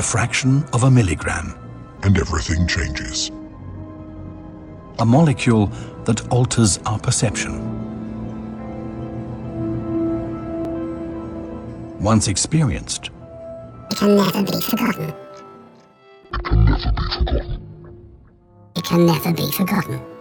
the fraction of a milligram, and everything changes. a molecule that alters our perception. Once experienced, It can never be forgotten. It can never be forgotten. She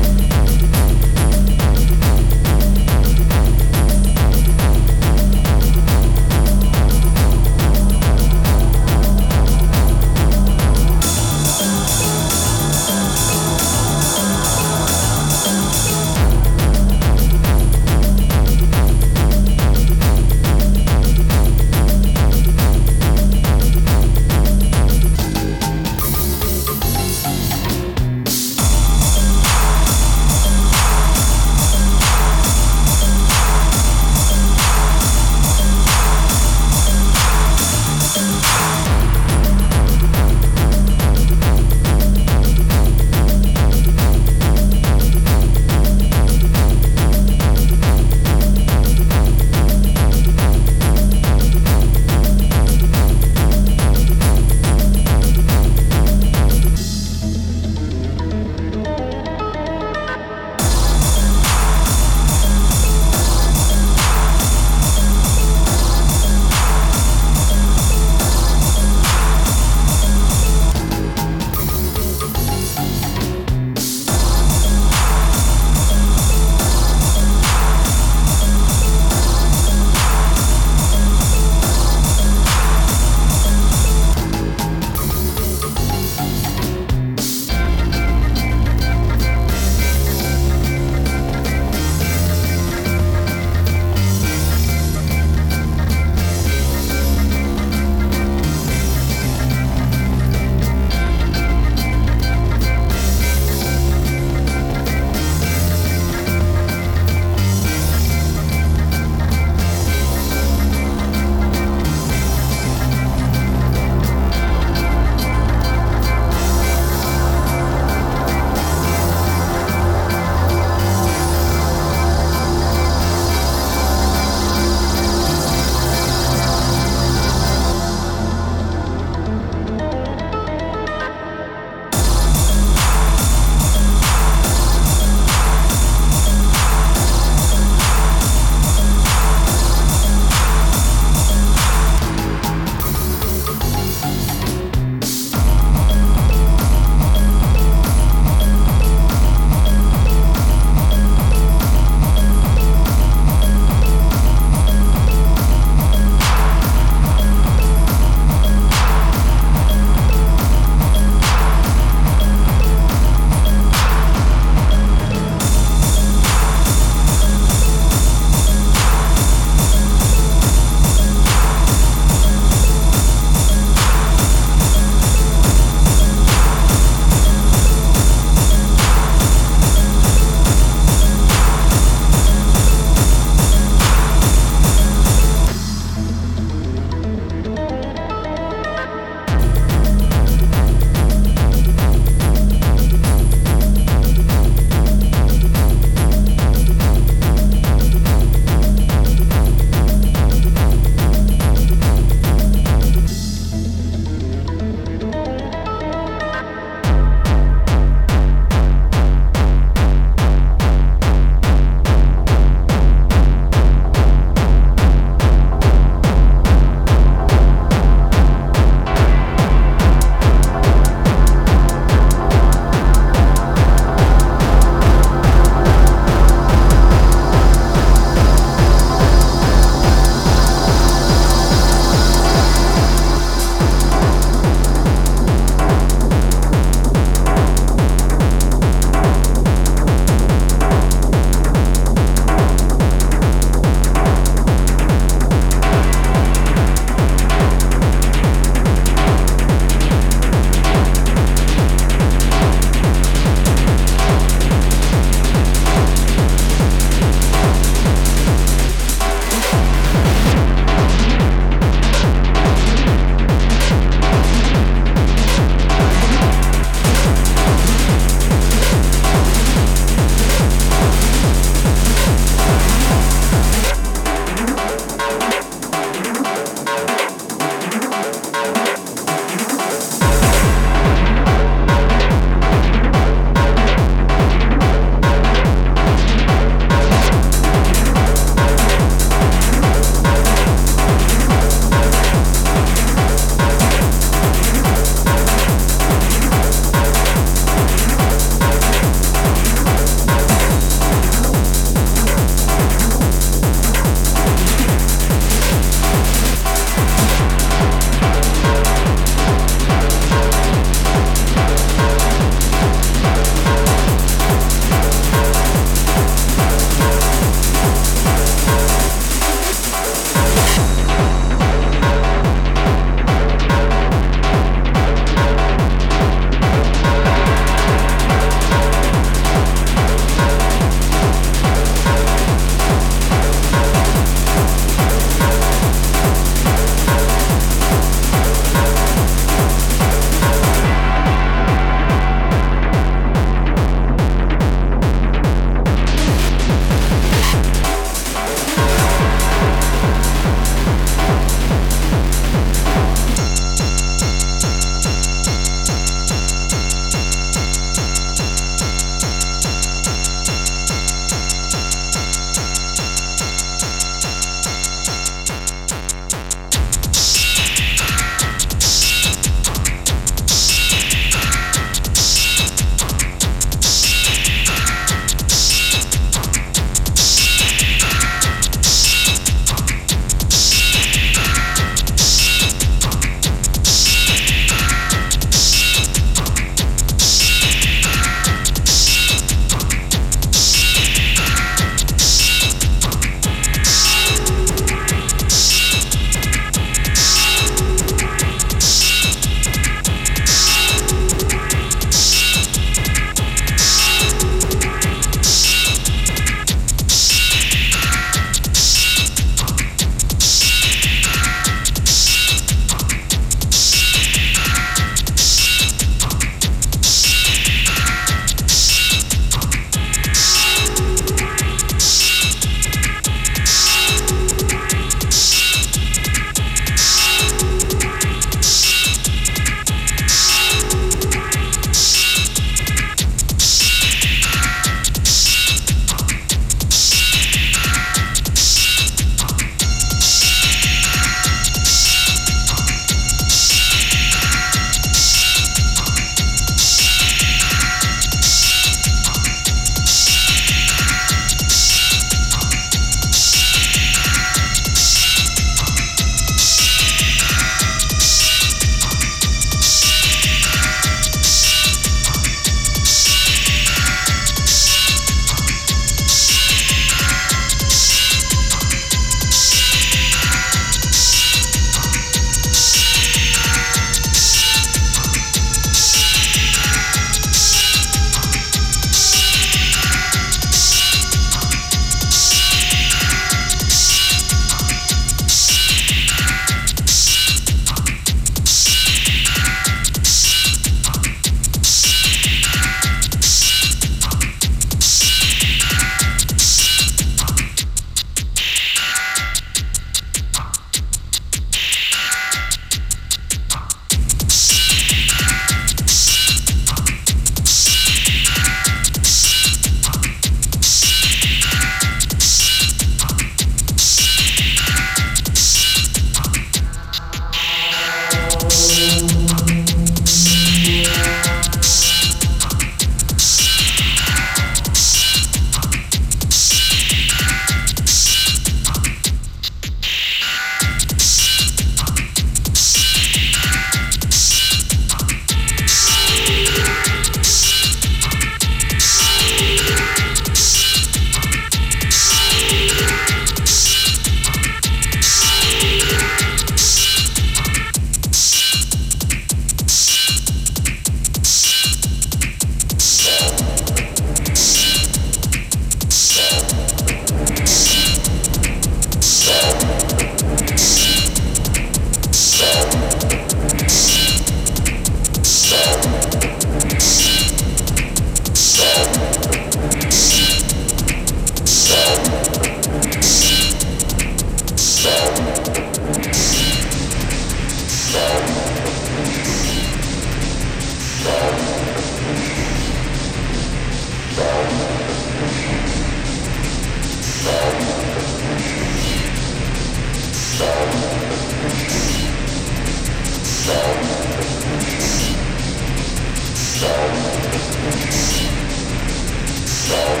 Ball.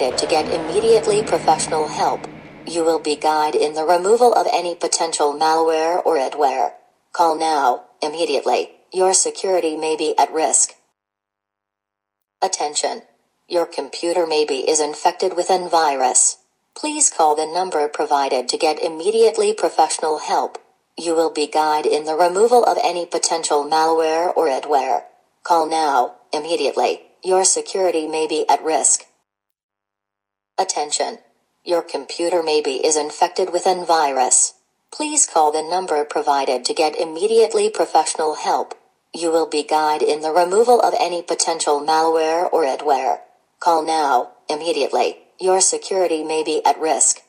Provided to get immediately professional help. You will be guided in the removal of any potential malware or adware. Call now, immediately. Your security may be at risk. Attention. Your computer maybe is infected with an virus. Please call the number provided to get immediately professional help. You will be guided in the removal of any potential malware or adware. Call now, immediately. Your security may be at risk. Attention. Your computer maybe is infected with an virus. Please call the number provided to get immediately professional help. You will be guided in the removal of any potential malware or adware. Call now, immediately. Your security may be at risk.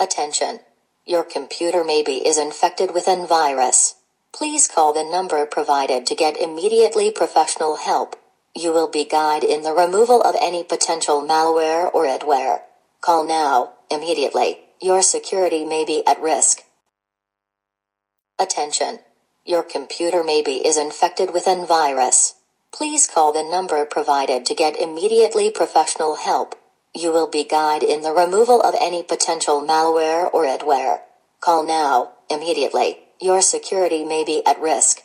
Attention. Your computer maybe is infected with an virus. Please call the number provided to get immediately professional help. You will be guided in the removal of any potential malware or adware. Call now, immediately. Your security may be at risk. Attention. Your computer maybe is infected with an virus. Please call the number provided to get immediately professional help. You will be guided in the removal of any potential malware or adware. Call now, immediately. Your security may be at risk.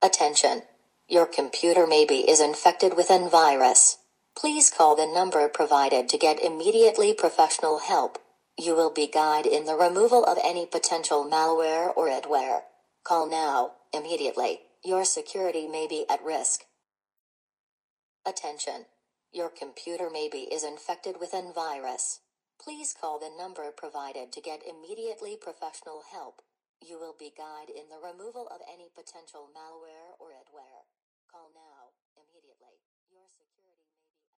Attention. Your computer maybe is infected with an virus. Please call the number provided to get immediately professional help. You will be guided in the removal of any potential malware or adware. Call now, immediately. Your security may be at risk. Attention. Your computer maybe is infected with an virus. Please call the number provided to get immediately professional help. You will be guided in the removal of any potential malware call now.